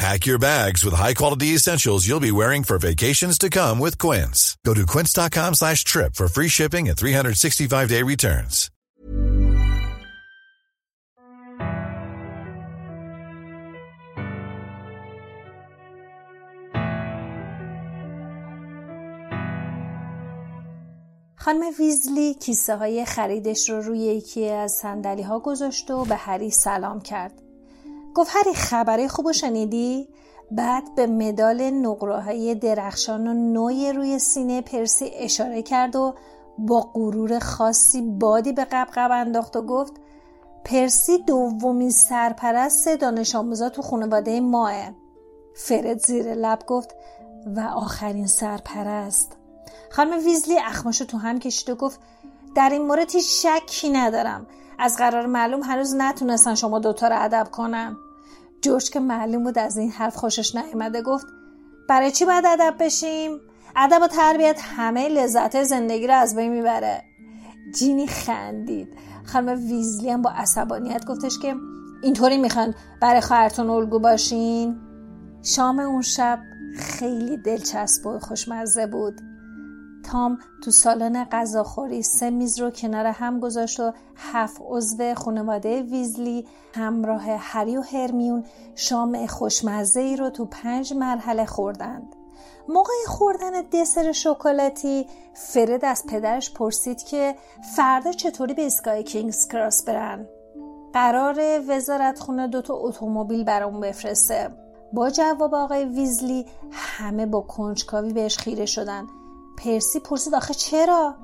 Pack your bags with high-quality essentials you'll be wearing for vacations to come with Quince. Go to quince.com slash trip for free shipping and 365-day returns. خانم ویزلی کیسه های خریدش رو روی یکی از سندلی ها گذاشت و به هری سلام کرد. گفت هری خبری خوب شنیدی؟ بعد به مدال نقره درخشان و نوی روی سینه پرسی اشاره کرد و با غرور خاصی بادی به قبقب انداخت و گفت پرسی دومین سرپرست دانش آموزا تو خانواده ماه. فرد زیر لب گفت و آخرین سرپرست. خانم ویزلی اخماشو تو هم کشید و گفت در این مورد هیچ شکی ندارم از قرار معلوم هنوز نتونستن شما دوتا رو ادب کنن. جورج که معلوم بود از این حرف خوشش نیامده گفت برای چی باید ادب بشیم؟ ادب و تربیت همه لذت زندگی رو از بین می‌بره. جینی خندید. خانم ویزلی هم با عصبانیت گفتش که اینطوری می‌خوان برای خواهرتون الگو باشین. شام اون شب خیلی دلچسب و خوشمزه بود. تام تو سالن غذاخوری سه میز رو کنار هم گذاشت و هفت عضو خانواده ویزلی همراه هری و هرمیون شام خوشمزه ای رو تو پنج مرحله خوردند. موقع خوردن دسر شکلاتی فرد از پدرش پرسید که فردا چطوری به ایستگاه کینگز کراس برن؟ قرار وزارت خونه دوتا اتومبیل برامون بفرسته. با جواب آقای ویزلی همه با کنجکاوی بهش خیره شدن. پرسی پرسید آخه چرا؟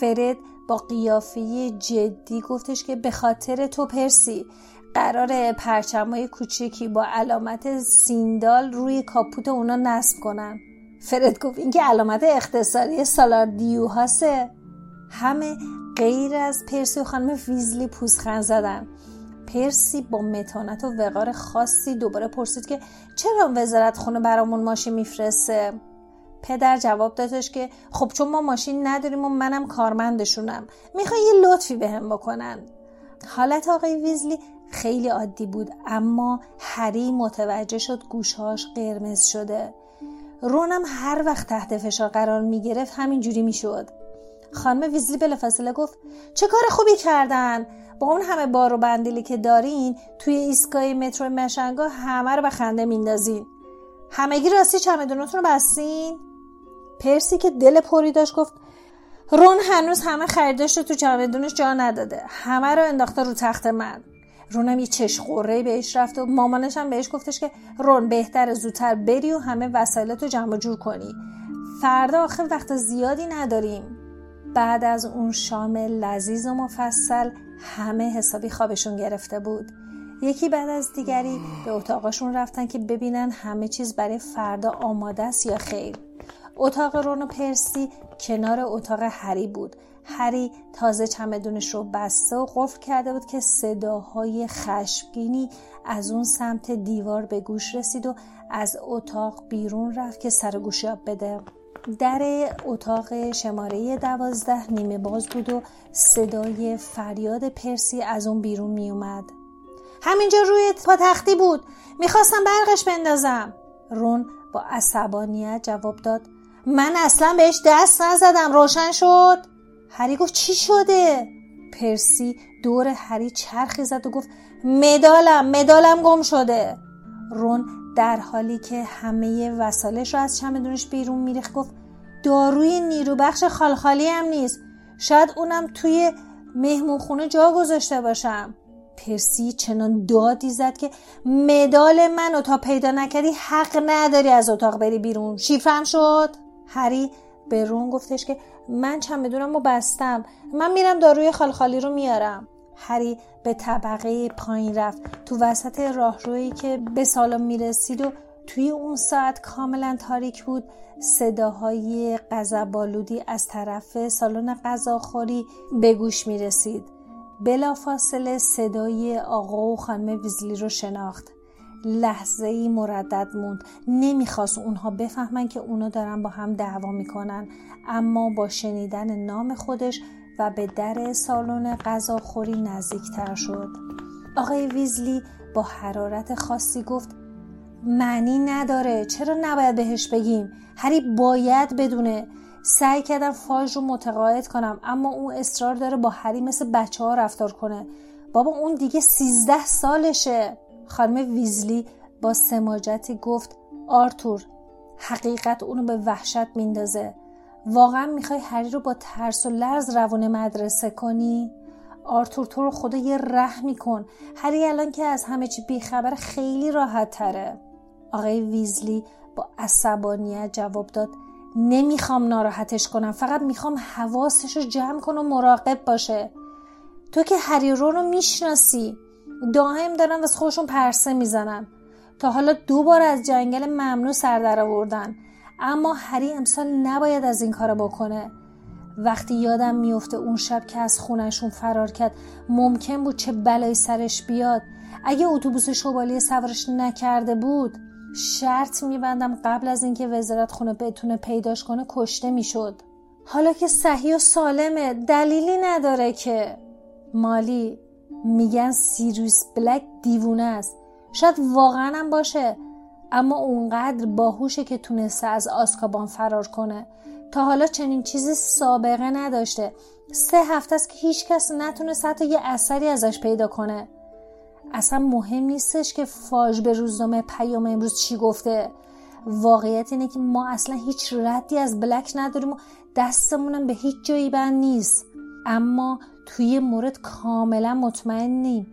فرد با قیافه جدی گفتش که به خاطر تو پرسی. قرار پرچمای کوچیکی با علامت سیندال روی کاپوت اونا نصب کنن. فرد گفت این که علامت اختصاری سالار هاسته همه غیر از پرسی و خانم ویزلی پوزخند زدن. پرسی با متانت و وقار خاصی دوباره پرسید که چرا وزارت خونه برامون ماشین میفرسته؟ پدر جواب دادش که خب چون ما ماشین نداریم و منم کارمندشونم می‌خوای یه لطفی بهم به بکنن؟ حالت آقای ویزلی خیلی عادی بود اما هری متوجه شد گوشهاش قرمز شده. رونم هر وقت تحت فشار قرار می‌گرفت همینجوری می‌شد. خانم ویزلی بلافاصله گفت چه کار خوبی کردن؟ با اون همه بار و بندیلی که دارین توی ایستگاه مترو مشنگا همه رو به خنده میندازین. همگی راستی چمدوناتون رو بستین؟ پرسی که دل پری داشت گفت رون هنوز همه خریداش رو تو چمدونش جا نداده. همه رو انداخته رو تخت من. رونم یه چش بهش رفت و مامانش هم بهش گفتش که رون بهتر زودتر بری و همه وسایلت رو جمع جور کنی. فردا آخر وقت زیادی نداریم. بعد از اون شام لذیذ و مفصل همه حسابی خوابشون گرفته بود. یکی بعد از دیگری به اتاقشون رفتن که ببینن همه چیز برای فردا آماده است یا خیر. اتاق رون و پرسی کنار اتاق هری بود. هری تازه چمدونش رو بسته و قفل کرده بود که صداهای خشمگینی از اون سمت دیوار به گوش رسید و از اتاق بیرون رفت که سر گوشیاب بده. در اتاق شماره دوازده نیمه باز بود و صدای فریاد پرسی از اون بیرون می اومد. همینجا روی پاتختی بود. می‌خواستم برقش بندازم. رون با عصبانیت جواب داد. من اصلا بهش دست نزدم. روشن شد. هری گفت چی شده؟ پرسی دور هری چرخی زد و گفت مدالم مدالم گم شده. رون در حالی که همه وسالش رو از چمدونش بیرون میریخت گفت داروی نیروبخش خالخالی هم نیست. شاید اونم توی مهمون خونه جا گذاشته باشم. پرسی چنان دادی زد که مدال منو تا پیدا نکردی حق نداری از اتاق بری بیرون. شیفرم شد. هری به رون گفتش که من چمدونم رو بستم من میرم داروی خالخالی رو میارم هری به طبقه پایین رفت تو وسط راهرویی که به سالن می‌رسید و توی اون ساعت کاملا تاریک بود صداهای غضب‌آلودی از طرف سالن غذاخوری به گوش می رسید. بلافاصله صدای آقا و خانم ویزلی رو شناخت. لحظه ای مردد موند. نمی‌خواست اونها بفهمن که اونا دارن با هم دعوا می‌کنن. اما با شنیدن نام خودش و به در سالن غذاخوری نزدیکتر شد. آقای ویزلی با حرارت خاصی گفت معنی نداره. چرا نباید بهش بگیم؟ هری باید بدونه. سعی کردم فاج رو متقاعد کنم اما اون اصرار داره با هری مثل بچه ها رفتار کنه. بابا اون دیگه سیزده سالشه. خانم ویزلی با سماجتی گفت آرتور حقیقت اونو به وحشت میندازه. واقعا می‌خوای هری رو با ترس و لرز روون مدرسه کنی؟ آرتور تو رو خدا یه رحمی کن هری الان که از همه چی بیخبر خیلی راحت تره آقای ویزلی با عصبانیت جواب داد نمی‌خوام ناراحتش کنم. فقط می‌خوام حواسش رو جمع کن و مراقب باشه. تو که هری رو رو می‌شناسی. دائم دارن واسه خودشون پرسه می‌زنن. تا حالا دو بار از جنگل ممنوع سر در آوردن. اما هری امسال نباید از این کارو بکنه. وقتی یادم میفته اون شب که از خونشون فرار کرد ممکن بود چه بلایی سرش بیاد. اگه اتوبوس شوالیه سوارش نکرده بود شرط میبندم قبل از اینکه وزارت خونه بتونه پیداش کنه کشته می‌شد. حالا که صحیح و سالمه دلیلی نداره که. مالی میگن سیروس بلک دیوونه است. شاید واقعا هم باشه اما اونقدر باهوشه که تونسته از آسکابان فرار کنه. تا حالا چنین چیزی سابقه نداشته. سه هفته است که هیچ کس نتونست حتی یه اثری ازش پیدا کنه. اصلا مهم نیستش که فاج به روزنامه پیام امروز چی گفته. واقعیت اینه که ما اصلا هیچ ردی از بلک نداریم و دستمونم به هیچ جایی بند نیست. اما توی مورد کاملا مطمئن نیم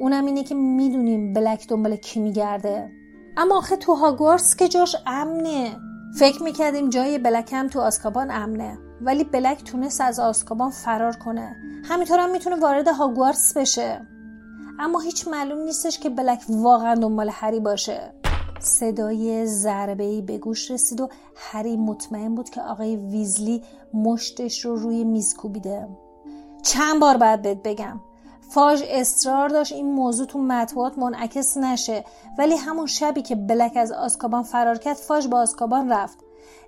اونم اینه که می‌دونیم بلک دنبال کی میگرده. اما آخه تو هاگوارس که جاش امنه. فکر می‌کردیم جای بلک هم تو آسکابان امنه. ولی بلک تونست از آسکابان فرار کنه. همینطور هم می‌تونه وارد هاگوارس بشه. اما هیچ معلوم نیستش که بلک واقعا دنبال هری باشه. صدای ضربه ای به گوش رسید و هری مطمئن بود که آقای ویزلی مشتش رو روی میز کوبیده. چند بار باید بهت بگم. فاژ اصرار داشت این موضوع تو مطبوعات منعکس نشه ولی همون شبی که بلک از آسکابان فرار کرد فاژ با آسکابان رفت.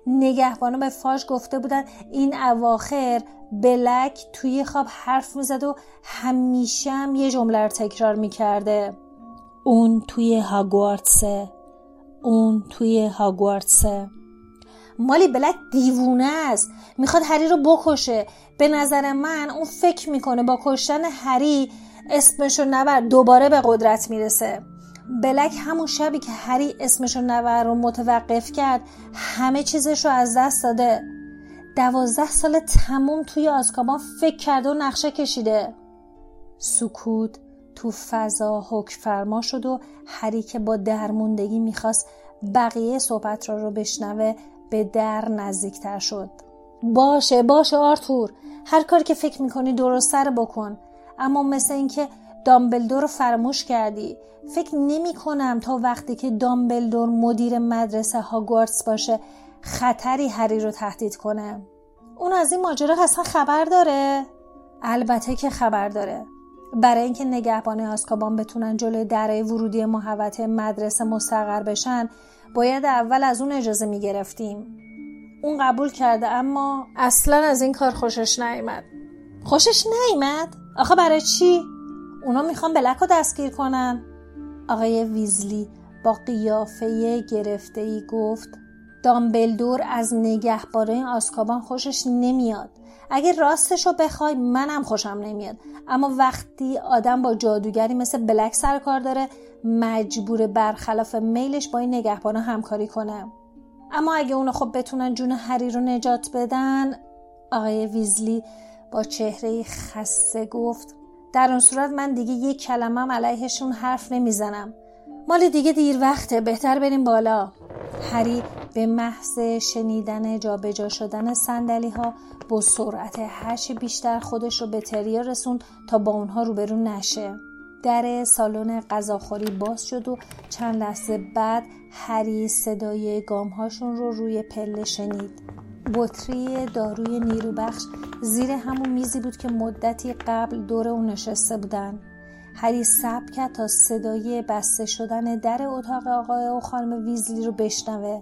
نگهبانا به فاژ گفته بودن این اواخر بلک توی خواب حرف می‌زد و همیشه هم یه جمله رو تکرار می‌کرده. اون توی هاگوارتسه. اون توی هاگوارتسه. مالی بلک دیوونه است. می‌خواد هری رو بکشه. به نظر من اون فکر می‌کنه با کشتن هری اسمشو نبر دوباره به قدرت می‌رسه. بلک همون شبی که هری اسمشو نبر رو متوقف کرد همه چیزش رو از دست داده. دوازده سال تموم توی آزکابان فکر کرده و نقشه کشیده. سکوت تو فضا حک فرما شد و هری که با درموندگی می‌خواست بقیه صحبت را رو بشنوه به در نزدیکتر شد. باشه باشه آرتور هر کاری که فکر می‌کنی درست سر بکن. اما مثل اینکه دامبلدور رو فراموش کردی فکر نمی کنم تا وقتی که دامبلدور مدیر مدرسه هاگوارتس باشه خطری هری رو تهدید کنه. اون از این ماجرا اصلا خبر داره؟ البته که خبر داره. برای اینکه نگهبان آسکابان بتونن جلوی درای ورودی محوطه مدرسه مستقر بشن باید اول از اون اجازه می گرفتیم اون قبول کرده اما اصلا از این کار خوشش نیامد خوشش نیامد آخه برای چی؟ اونا می‌خوان بلک رو دستگیر کنن. آقای ویزلی با قیافه گرفته ای گفت دامبلدور از نگهباره آسکابان خوشش نمیاد. اگه راستشو بخوای منم خوشم نمیاد. اما وقتی آدم با جادوگری مثل بلک سر کار داره مجبور برخلاف میلش با این نگهبانا همکاری کنه. اما اگه اونا خب بتونن جون هری رو نجات بدن آقای ویزلی با چهره خسته گفت در اون صورت من دیگه یک کلمم علیهشون حرف نمی‌زنم. مال دیگه دیر وقته بهتر بریم بالا. هری به محض شنیدن جابجا شدن سندلی ها با سرعت هرچی بیشتر خودش رو به تریا رسوند تا با اونها روبرو نشه. در سالن غذاخوری باز شد و چند لحظه بعد هری صدای گامهاشون رو روی پله شنید. بطری داروی نیروبخش زیر همون میزی بود که مدتی قبل دور اون نشسته بودن. هری صبر کرد تا صدای بسته شدن در اتاق آقای و خانم ویزلی رو بشنوه.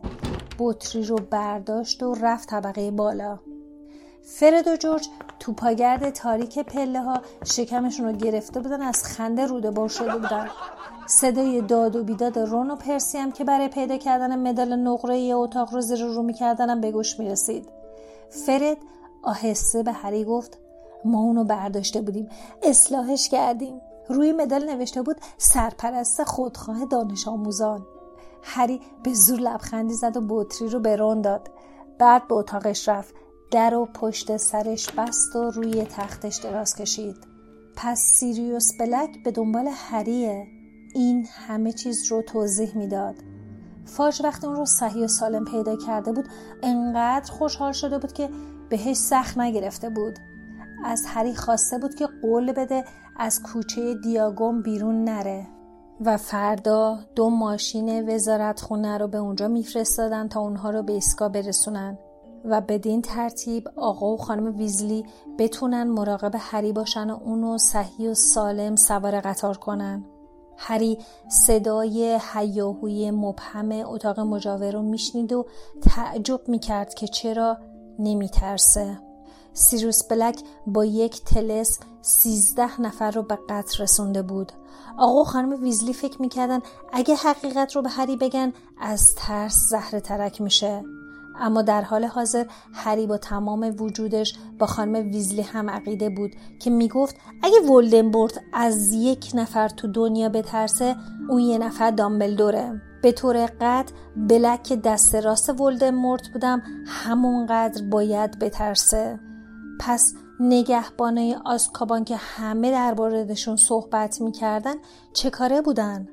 بطری رو برداشت و رفت طبقه بالا. فرد و جورج تو پاگرد تاریک پله ها شکمشون رو گرفته بودن از خنده روده بار شده بودن. صدای داد و بیداد رون و پرسی هم که برای پیدا کردن مدال نقره ی اتاق رو زیر رو میکردنم به گوش می‌رسید. فرد آهسته به هری گفت ما اونو برداشته بودیم اصلاحش کردیم. روی مدال نوشته بود سرپرست خودخواه دانش آموزان هری به زور لبخندی زد و بطری رو به داد. بعد به اتاقش رفت. در و پشت سرش بست و روی تختش دراز کشید. پس سیریوس بلک به دنبال هریه. این همه چیز رو توضیح می‌داد. فاج وقتی اون رو صحیح و سالم پیدا کرده بود انقدر خوشحال شده بود که بهش سخت نگرفته بود. از هری خواسته بود که قول بده از کوچه دیاگوم بیرون نره. و فردا دو ماشین وزارت خونه رو به اونجا میفرستادن تا اونها رو به ایسکا برسونن و بدین ترتیب آقا و خانم ویزلی بتونن مراقب هری باشن و اونو صحیح و سالم سوار قطار کنن. هری صدای هیاهوی مبهم اتاق مجاور رو میشنید و تعجب می‌کرد که چرا نمیترسه. سیروس بلک با یک تلس سیزده نفر رو به قتل رسونده بود. آقا و خانم ویزلی فکر می‌کردن اگه حقیقت رو به هری بگن از ترس زهر ترک میشه. اما در حال حاضر هری با تمام وجودش با خانم ویزلی هم عقیده بود که می‌گفت اگه ولدنبورت از یک نفر تو دنیا بترسه اون یه نفر دامبلدوره. به طور قطع بلک دست راست ولدمورت بودم همونقدر باید بترسه. پس نگهبانه آسکابان که همه دربارهشون صحبت می‌کردن چه کاره بودن؟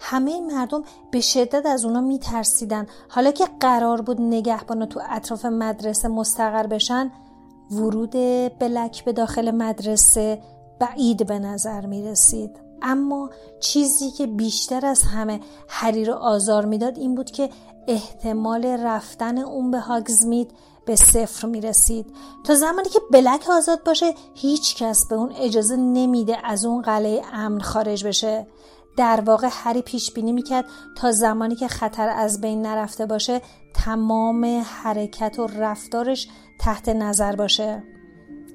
همه مردم به شدت از اونا میترسیدن حالا که قرار بود نگهبانا تو اطراف مدرسه مستقر بشن ورود بلک به داخل مدرسه بعید به نظر می رسید. اما چیزی که بیشتر از همه هری رو آزار می‌داد این بود که احتمال رفتن اون به هاگزمید به صفر می رسید تا زمانی که بلک آزاد باشه هیچ کس به اون اجازه نمیده از اون قلعه امن خارج بشه. در واقع هری پیش بینی می‌کرد تا زمانی که خطر از بین نرفته باشه تمام حرکت و رفتارش تحت نظر باشه.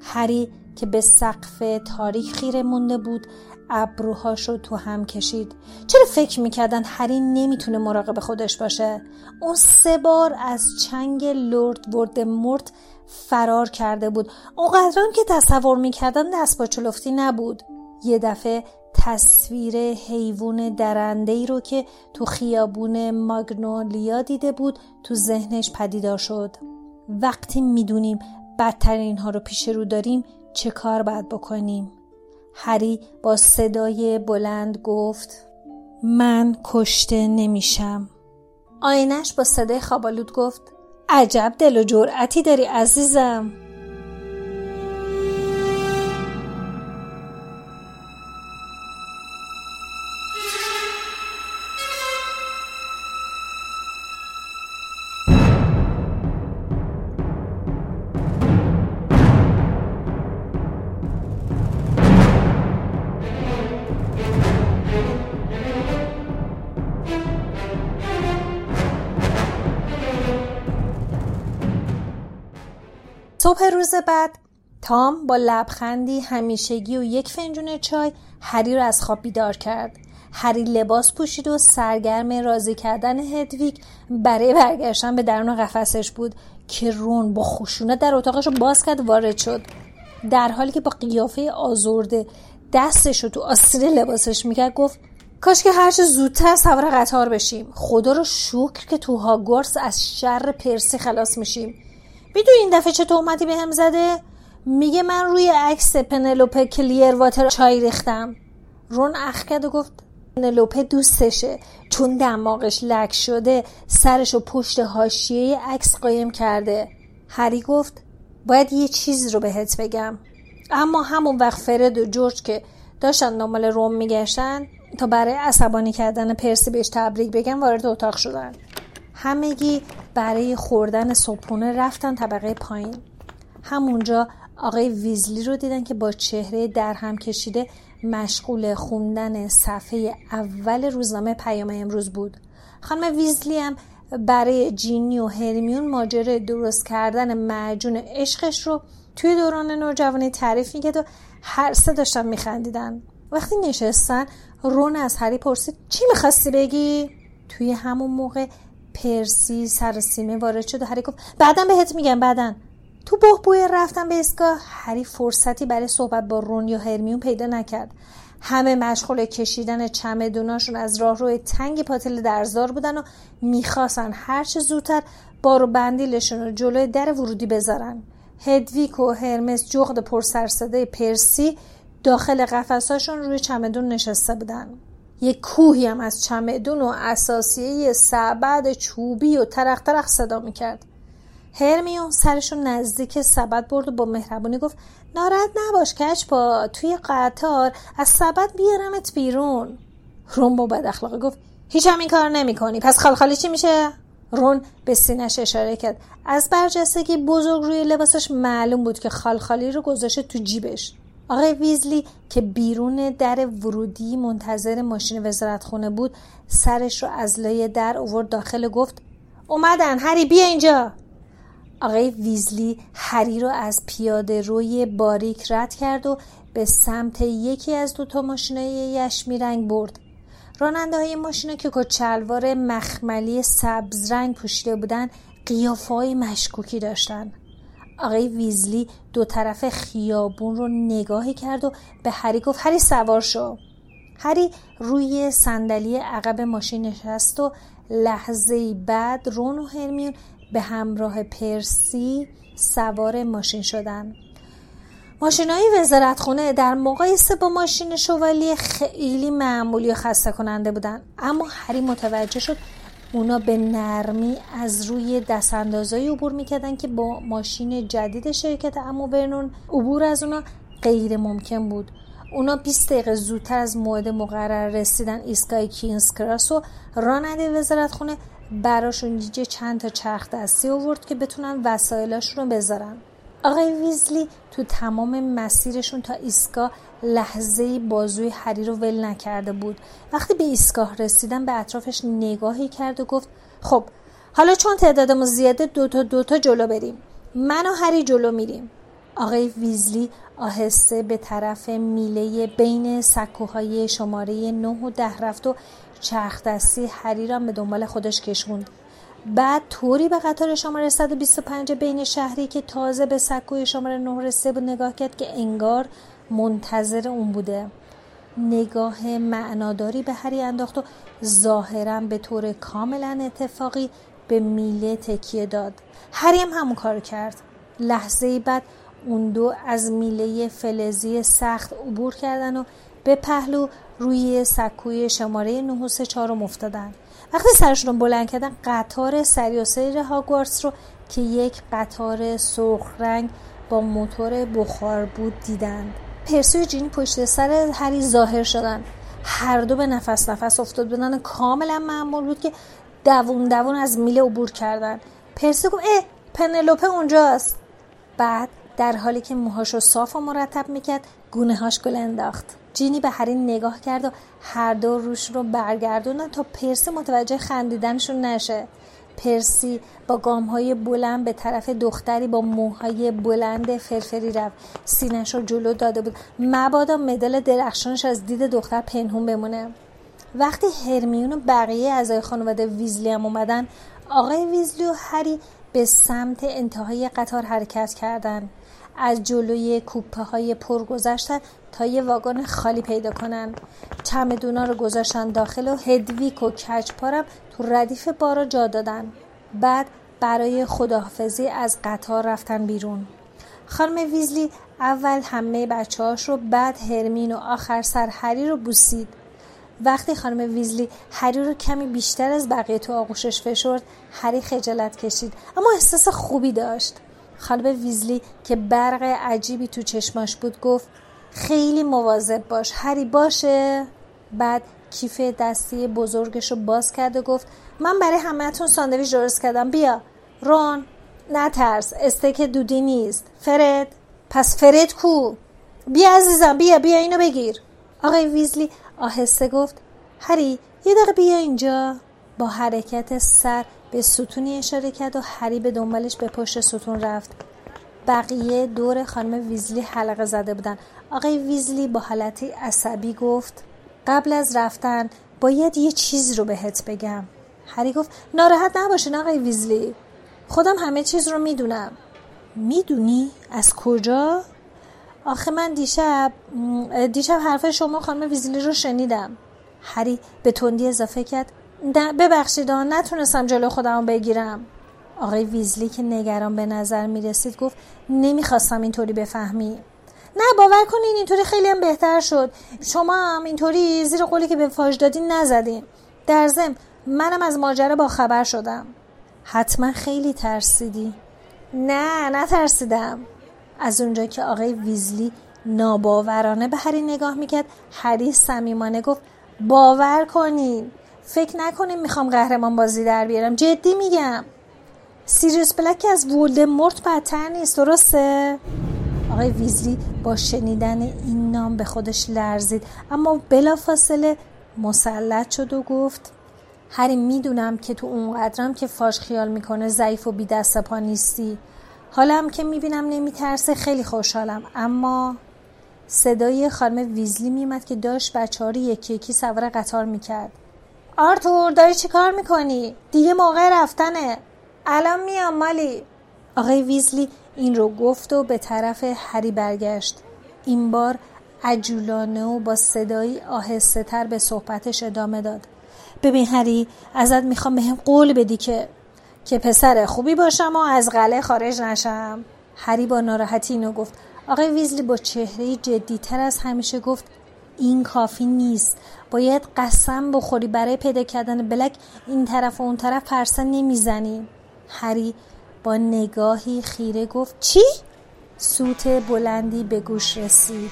هری که به سقف تاریک خیره مونده بود ابروهاش رو تو هم کشید. چرا فکر می‌کردن هری نمی‌تونه مراقب خودش باشه؟ اون سه بار از چنگ لرد ورد مرد فرار کرده بود. اونقدران که تصور می‌کردن دست با چلفتی نبود. یه دفعه تصویر حیوان درنده ای رو که تو خیابون ماگنولیا دیده بود تو ذهنش پدیدار شد. وقتی می‌دونیم بدترین ها رو پیش رو داریم چه کار باید بکنیم؟ هری با صدای بلند گفت من کشته نمیشم. آینش با صدای خوابالود گفت عجب دل و جرأتی داری عزیزم. روز بعد تام با لبخندی همیشگی و یک فنجون چای هری رو از خواب بیدار کرد. هری لباس پوشید و سرگرم راضی کردن هدویگ برای برگشتن به درون قفسش بود که رون با خشونت در اتاقش رو باز کرد وارد شد. در حالی که با قیافه آزرده دستش رو تو آستین لباسش می‌کرد گفت کاش که هرچه زودتر سوار قطار بشیم. خدا رو شکر که تو هاگوارس از شر پرسی خلاص میشیم. می‌دونی این دفعه چه تهمتی به هم زده؟ میگه من روی عکس پنلوپه کلیر واتر چای ریختم. رون اخ کرد و گفت پنلوپه دوستشه. چون دماغش لک شده سرش و پشت حاشیه عکس قایم کرده. هری گفت باید یه چیز رو بهت بگم. اما همون وقت فرد و جورج که داشتن دنبال روم میگشتن تا برای عصبانی کردن پرسی بهش تبریک بگن وارد اتاق شدن. همگی برای خوردن صبحونه رفتن طبقه پایین. همونجا آقای ویزلی رو دیدن که با چهره در هم کشیده مشغول خوندن صفحه اول روزنامه پیام امروز بود. خانم ویزلی هم برای جینی و هرمیون ماجره درست کردن معجون عشقش رو توی دوران نوجوانی تعریف می‌کرد و هر سه داشتن میخندیدن. وقتی نشستن رون از هری پرسید چی می‌خواستی بگی؟ توی همون موقع پرسی سر سیمه وارد شد و هری گفت بعدا بهت میگم بعدا. تو بهبوی رفتن به اسکا هری فرصتی برای صحبت با رون یا هرمیون پیدا نکرد. همه مشغول کشیدن چمدوناشون از راهروی تنگ پاتل درزار بودن و می‌خواستن هرچه زودتر بار و بندیلشون رو جلوی در ورودی بذارن. هدویک و هرمس جغد پرسرصدای پرسی داخل قفساشون روی چمدون نشسته بودن. یک کوهی هم از چمدون و اساسیه سبد چوبی و ترخ ترخ صدا می‌کرد. هرمیون سرشون نزدیک سبد برد و با مهربانی گفت ناراحت نباش کچ پا توی قطار از سبد بیارمت بیرون. رون با بد اخلاقی گفت هیچ هم این کار نمی کنی پس خالخالی چی میشه؟ رون به سینش اشاره کرد از برجستگی بزرگ روی لباسش معلوم بود که خالخالی رو گذاشته تو جیبش. آقای ویزلی که بیرون در ورودی منتظر ماشین وزارتخونه بود سرش رو از لای در اوورد داخل گفت اومدن هری بیا اینجا. آقای ویزلی هری رو از پیاده روی باریک رد کرد و به سمت یکی از دوتا ماشینای یشمی رنگ برد. راننده های ماشینا که کچلوار مخملی سبز رنگ پوشیده بودن قیافه های مشکوکی داشتن. آقای ویزلی دو طرف خیابون رو نگاهی کرد و به هری گفت هری سوار شو. هری روی صندلی عقب ماشین نشست و لحظه بعد رون و هرمیون به همراه پرسی سوار ماشین شدن. ماشین های وزارتخونه در مقایسه با ماشین شوالی خیلی معمولی و خسته کننده بودن اما هری متوجه شد اونا به نرمی از روی دستاندازایی عبور می‌کردن که با ماشین جدید شرکت امو ورنون عبور از اونا غیر ممکن بود. اونا 20 دقیقه زودتر از موعد مقرر رسیدن ایستگاه کینز کراس و راننده وزارتخونه براشون یه چند تا چرخ دستی آورد که بتونن وسایلاشون رو بذارن. آقای ویزلی تو تمام مسیرشون تا ایستگاه لحظه بازوی هری رو ول نکرده بود. وقتی به ایستگاه رسیدن به اطرافش نگاهی کرد و گفت خب حالا چون تعدادمون زیاده دوتا دوتا جلو بریم. من و هری جلو میریم. آقای ویزلی آهسته به طرف میله بین سکوهای شماره 9 و ده رفت و چرخ دستی هری را به دنبال خودش کشوند. بعد طوری به قطار شماره 125 بین شهری که تازه به سکوی شماره 9 رسیده بود نگاه کرد که انگار منتظر اون بوده. نگاه معناداری به هری انداخت و ظاهرا به طور کاملا اتفاقی به میله تکیه داد. هری هم همون کار کرد. لحظه بعد اون دو از میله فلزی سخت عبور کردن و به پهلو روی سکوی شماره 934 افتادن. وقتی سرشون رو بلند کردن قطار سری و سیر هاگوارتس رو که یک قطار سرخ رنگ با موتور بخار بود دیدند. پرسی و جینی پشت سر هری ظاهر شدن. هر دو به نفس نفس افتاد. بودن کاملا معمول بود که دوون دوون از میله عبور کردن. پرسی گفت اه پنلوپه اونجاست. بعد در حالی که موهاشو صاف و مرتب می‌کرد گونه هاش گل انداخت. جینی به هری نگاه کرد و هر دو روش رو برگردوندن تا پرسی متوجه خندیدنشون نشه. پرسی با گام های بلند به طرف دختری با موهای بلند فرفری رفت. سینش رو جلو داده بود. مبادا مدل درخشانش از دید دختر پنهون بمونه. وقتی هرمیون و بقیه اعضای خانواده ویزلی هم اومدن آقای ویزلی و هری به سمت انتهای قطار حرکت کردند. از جلوی کوپه های پر گذشتن تا یه واگن خالی پیدا کنن. چمدونا رو گذاشتن داخل و هدویک و کچپارم ردیف بارا جا دادن. بعد برای خداحافظی از قطار رفتن بیرون. خانم ویزلی اول همه بچه رو بعد هرمین و آخر سر هری رو بوسید. وقتی خانم ویزلی هری رو کمی بیشتر از بقیه تو آغوشش فشرد هری خجالت کشید. اما احساس خوبی داشت. خانم ویزلی که برق عجیبی تو چشماش بود گفت خیلی مواظب باش هری باشه. بعد کیف دستی بزرگش رو باز کرد و گفت من برای همهتون ساندویچ درست کردم بیا. رون نترس استک دودی نیست. فرد پس فرد کو؟ بیا عزیزم بیا بیا اینو بگیر. آقای ویزلی آهسته گفت هری یه دقیقه بیا اینجا. با حرکت سر به ستونی اشاره کرد و هری به دنبالش به پشت ستون رفت. بقیه دور خانم ویزلی حلقه زده بودن. آقای ویزلی با حالتی عصبی گفت قبل از رفتن باید یه چیز رو بهت بگم. هری گفت ناراحت نباشین آقای ویزلی. خودم همه چیز رو می‌دونم. می‌دونی؟ از کجا؟ آخه من دیشب دیشب حرف شما خانم ویزلی رو شنیدم. هری به تندی اضافه کرد ببخشید نتونستم جلو خودم بگیرم. آقای ویزلی که نگران به نظر می رسید گفت نمی‌خواستم اینطوری بفهمی. نه باور کنین اینطوری خیلی هم بهتر شد. شما هم اینطوری زیر قولی که به فاش دادین نزدین. در ضمن منم از ماجرا با خبر شدم. حتما خیلی ترسیدی. نه نترسیدم. از اونجا که آقای ویزلی ناباورانه به هری نگاه می‌کرد هری صمیمانه گفت باور کنین. فکر نکنین می‌خوام قهرمان بازی در بیارم. جدی میگم. سیریوس بلک از مورت بدتر نیست درسته؟ آقای ویزلی با شنیدن این نام به خودش لرزید. اما بلافاصله مسلط شد و گفت هری می‌دونم که تو اونقدرم که فاش خیال می‌کنه ضعیف و بی دست پا نیستی. حالا هم که می‌بینم نمیترسه خیلی خوشحالم. اما صدای خانم ویزلی میمد که داشت بچه ها رو یکی یکی سوار قطار می‌کرد. آرتور داری چی کار می‌کنی؟ دیگه موقع رفتنه. الان میام مالی. آقای ویزلی این رو گفت و به طرف هری برگشت. این بار عجولانه و با صدایی آهسته تر به صحبتش ادامه داد. ببین هری ازت می‌خوام بهم قول بدی که که پسر خوبی باشم و از قله خارج نشم. هری با ناراحتی اینو گفت. آقای ویزلی با چهره جدی تر از همیشه گفت این کافی نیست. باید قسم بخوری برای پیدا کردن بلک این طرف و اون طرف پرسه نمی‌زنی. هری با نگاهی خیره گفت چی؟ سوت بلندی به گوش رسید.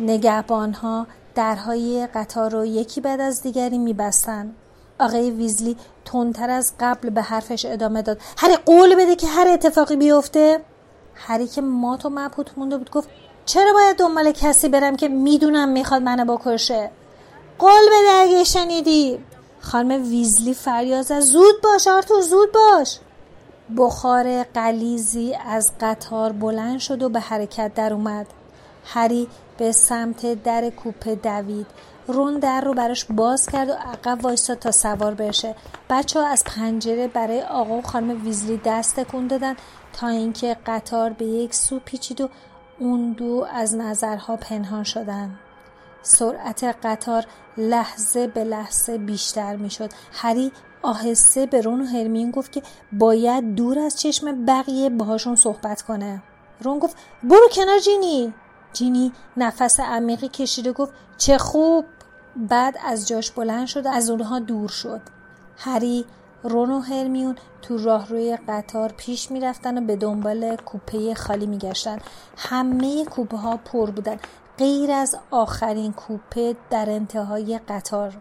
نگهبانها درهای قطار رو یکی بعد از دیگری میبستن. آقای ویزلی تندتر از قبل به حرفش ادامه داد. هری قول بده که هر اتفاقی بیفته. هری که مات و مبهوت مونده بود گفت چرا باید دنبال کسی برم که می‌دونم می‌خواد منو بکشه؟ قول بده اگه شنیدی. خانم ویزلی فریاد زد زود باش آرتور زود باش. بخار قلیزی از قطار بلند شد و به حرکت در اومد. هری به سمت در کوپه دوید. رون در رو براش باز کرد و عقب وایستاد تا سوار بشه. بچه ها از پنجره برای آقا و خانم ویزلی دست تکون دادن تا اینکه قطار به یک سو پیچید و اون دو از نظرها پنهان شدن. سرعت قطار لحظه به لحظه بیشتر می‌شد. هری آهسته به رون و هرمین گفت که باید دور از چشم بقیه باهاشون صحبت کنه. رون گفت برو کنار جینی. جینی نفس عمیقی کشیده گفت چه خوب. بعد از جاش بلند شد و از اونها دور شد. هری رون و هرمیون تو راهروی قطار پیش می‌رفتن و به دنبال کوپه خالی میگشتن. همه کوپه ها پر بودن. غیر از آخرین کوپه در انتهای قطار.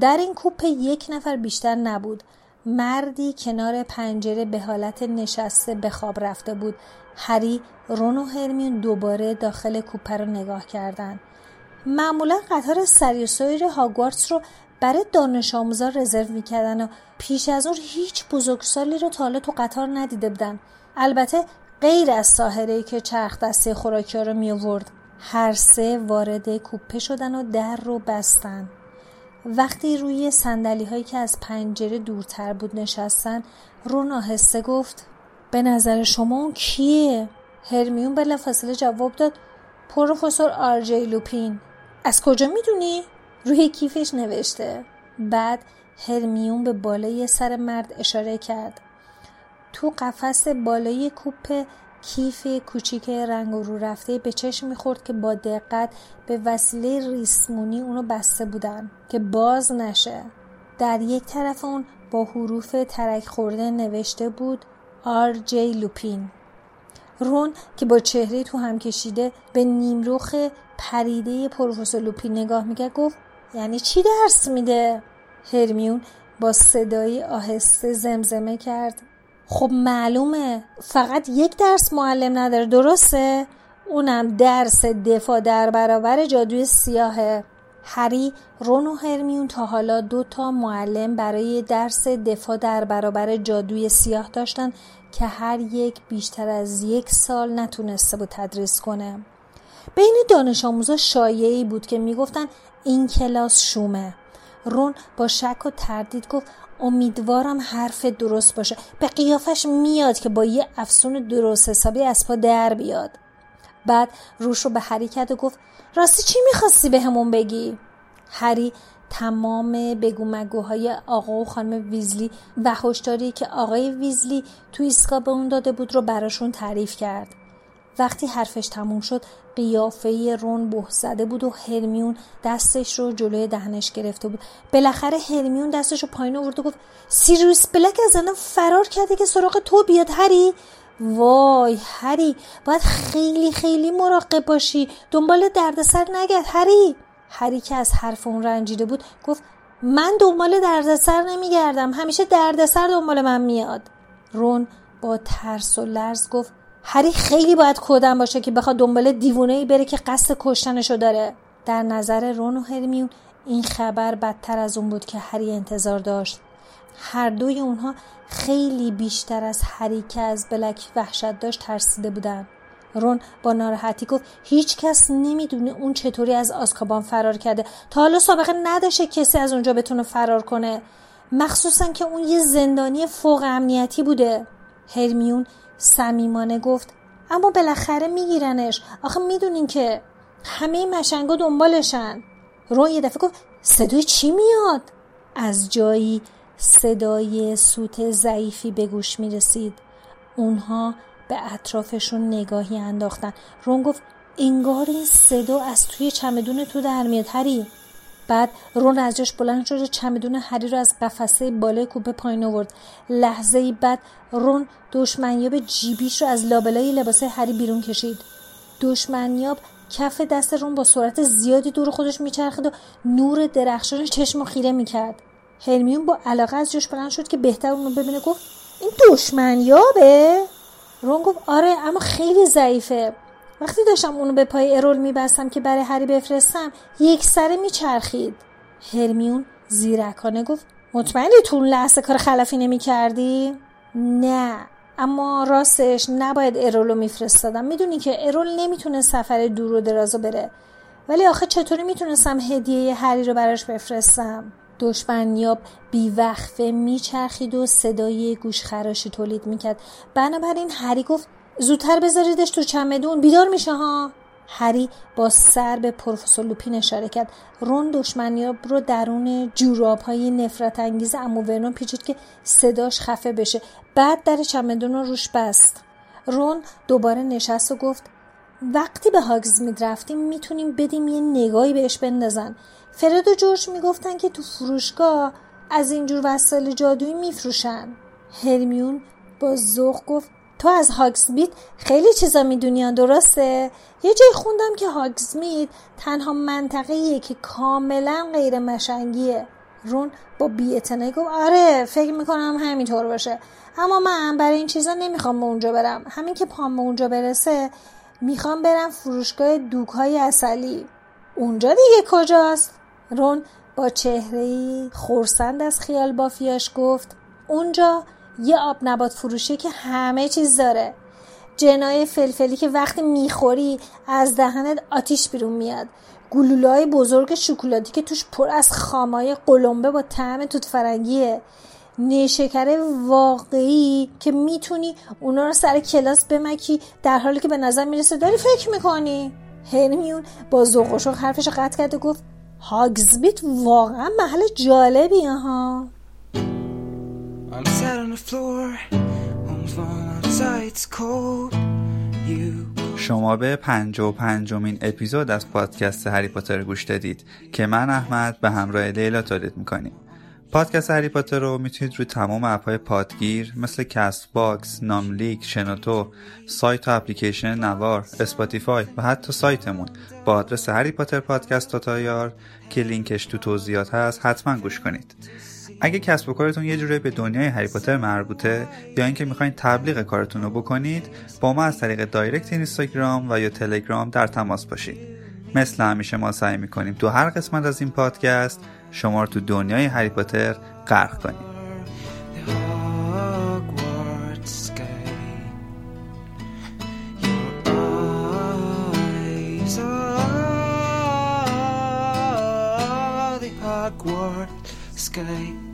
در این کوپه یک نفر بیشتر نبود. مردی کنار پنجره به حالت نشسته به خواب رفته بود. هری رون و هرمیون دوباره داخل کوپه رو نگاه کردند. معمولا قطار سری سویر هاگوارتس رو برای دانش آموزا رزرو می‌کردن و پیش از اون هیچ بزرگسالی رو تا حالا تو قطار ندیده بودن. البته غیر از ساهره که چرخ دسته خوراکی ها رو می آورد هر سه وارد کوپه شدن و در رو بستن. وقتی روی سندلی هایی که از پنجره دورتر بود نشستن رون آهسته گفت به نظر شما اون کیه؟ هرمیون بلافاصله جواب داد پروفسور آرجی لوپین از کجا می‌دونی؟ روی کیفش نوشته بعد هرمیون به بالای سر مرد اشاره کرد تو قفس بالای کوپه کیف کوچیک رنگ رو رفته به چشم می‌خورد که با دقت به وسیله ریسمونی اونو بسته بودن که باز نشه. در یک طرف اون با حروف ترک خورده نوشته بود آر جی لوپین. رون که با چهره تو هم کشیده به نیمروخ پریده پروفسور لوپین نگاه می‌کرد گفت یعنی چی درس میده؟ هرمیون با صدایی آهسته زمزمه کرد. خب معلومه. فقط یک درس معلم نداره درسته؟ اونم درس دفاع در برابر جادوی سیاهه. هری رون و هرمیون تا حالا دو تا معلم برای درس دفاع در برابر جادوی سیاه داشتن که هر یک بیشتر از یک سال نتونسته بود تدریس کنه. بین دانش آموزا شایعی بود که می‌گفتن این کلاس شومه. رون با شک و تردید گفت امیدوارم حرف درست باشه. به قیافش میاد که با یه افسون درست حسابی از پا در بیاد. بعد روش رو به هری کرد و گفت راستی چی می‌خواستی به همون بگی؟ هری تمام بگو مگوهای آقا و خانم ویزلی و هشداری که آقای ویزلی تو ایستگاه به اون داده بود رو براشون تعریف کرد. وقتی حرفش تموم شد قیافه رون به زده بود و هرمیون دستش رو جلوی دهنش گرفته بود. بالاخره هرمیون دستش رو پایین آورد و گفت سیریوس بلک از الان فرار کرده که سراغ تو بیاد هری. وای هری باید خیلی خیلی مراقب باشی دنبال دردسر نگرد هری. هری که از حرف اون رنجیده بود گفت من دنبال دردسر نمیگردم همیشه دردسر دنبال من میاد. رون با ترس و لرز گفت هری خیلی باید کودن باشه که بخواد دنبال دیوونه ای بره که قصد کشتنشو داره. در نظر رون و هرمیون این خبر بدتر از اون بود که هری انتظار داشت. هر دوی اونها خیلی بیشتر از هری که از بلک وحشت داشت ترسیده بودن. رون با ناراحتی گفت هیچ کس نمی‌دونه اون چطوری از آسکابان فرار کرده. تا حالا سابقه نداشته کسی از اونجا بتونه فرار کنه. مخصوصا که اون یه زندانی فوق امنیتی بوده. هرمیون صمیمانه گفت اما بالاخره میگیرنش آخه می‌دونین که همه مشنگا دنبالشن رون یه دفعه گفت صدای چی میاد از جایی صدای سوت ضعیفی به گوش می رسید. اونها به اطرافشون نگاهی انداختن. رون گفت انگار این صدا از توی چمدون تو در میاد هری. بعد رون از جاش بلند شد و چمدون هری رو از قفسه بالای کوپه پایین آورد. لحظه ای بعد رون دشمنیاب جیبیش رو از لابلای لباسه هری بیرون کشید. دشمنیاب کف دست رون با سرعت زیادی دور خودش میچرخید و نور درخشان چشم و خیره می‌کرد. هرمیون با علاقه از جاش بلند شد که بهتر اونو ببینه. گفت این دشمنیابه؟ رون گفت آره اما خیلی ضعیفه. وقتی داشتم اونو به پای ارول میبستم که برای هری بفرستم یک سره میچرخید. هرمیون زیرکانه گفت مطمئنی تو اون لحظه کار خلفی نمی کردی؟ نه اما راستش نباید ارولو میفرستادم. می‌دونی که ارول نمی‌تونه سفر دور و درازو بره. ولی آخه چطوری می‌تونستم هدیه هری رو براش بفرستم؟ دشمنیاب بیوقفه میچرخید و صدای گوشخراشی تولید می‌کرد. بنابراین هری گفت زودتر بذاریدش تو چمدون. بیدار میشه ها. هری با سر به پروفسور لوپین اشاره کرد. رون دشمنیاب رو درون جوراب های نفرت انگیز امو ورنون پیچید که صداش خفه بشه. بعد در چمدون رو روش بست. رون دوباره نشست و گفت وقتی به هاگز رفتیم می‌تونیم بدیم یه نگاهی بهش بندازن. فرد و جورج می‌گفتن که تو فروشگاه از اینجور وسایل جادویی میفروشن. هرمیون با ذوق گفت تو از هاگزمید خیلی چیزا می‌دونی درسته؟ یه جای خوندم که هاگزمید تنها منطقه که کاملا غیر مشنگیه. رون با بیعتنائی گفت آره فکر می‌کنم همینطور باشه. اما من برای این چیزا نمی‌خوام به اونجا برم. همین که پام به اونجا برسه می‌خوام برم فروشگاه دوک های اصلی. اونجا دیگه کجاست؟ رون با چهره خورسند از خیال بافیاش گفت اونجا یه آب نبات فروشه که همه چیز داره. جنای فلفلی که وقتی می‌خوری از دهنت آتیش بیرون میاد. گلولای بزرگ شکلاتی که توش پر از خامای قلمبه با طعم توت فرنگیه. نیشکر واقعی که می‌تونی اونا رو سر کلاس بمکی در حالی که به نظر می‌رسه داری فکر می‌کنی. هرمیون با ذوق حرفش قطع کرد و گفت هاگزمید واقعا محل جالبی ها. شما به پنجاه و پنجمین اپیزود از پادکست هری پاتر گوش دادید که من احمد به همراه لیلا تولید می‌کنیم. پادکست هری پاتر رو می‌تونید روی تمام app های پادگیر مثل Castbox، ناملیک، شنوتو، سایت و اپلیکیشن نوار، Spotify و حتی سایتمون با آدرس Harry Potter Podcast dot ir که لینکش تو توضیحات هست حتما گوش کنید. اگه کسب و کارتون یه جوری به دنیای هری پاتر مربوطه یا اینکه می‌خواین تبلیغ کارتون رو بکنید با ما از طریق direct اینستاگرام و یا تلگرام در تماس باشید. مثل همیشه ما سعی می‌کنیم تو هر قسمت از این پادکست شما رو تو دنیای هری پاتر غرق کنیم. If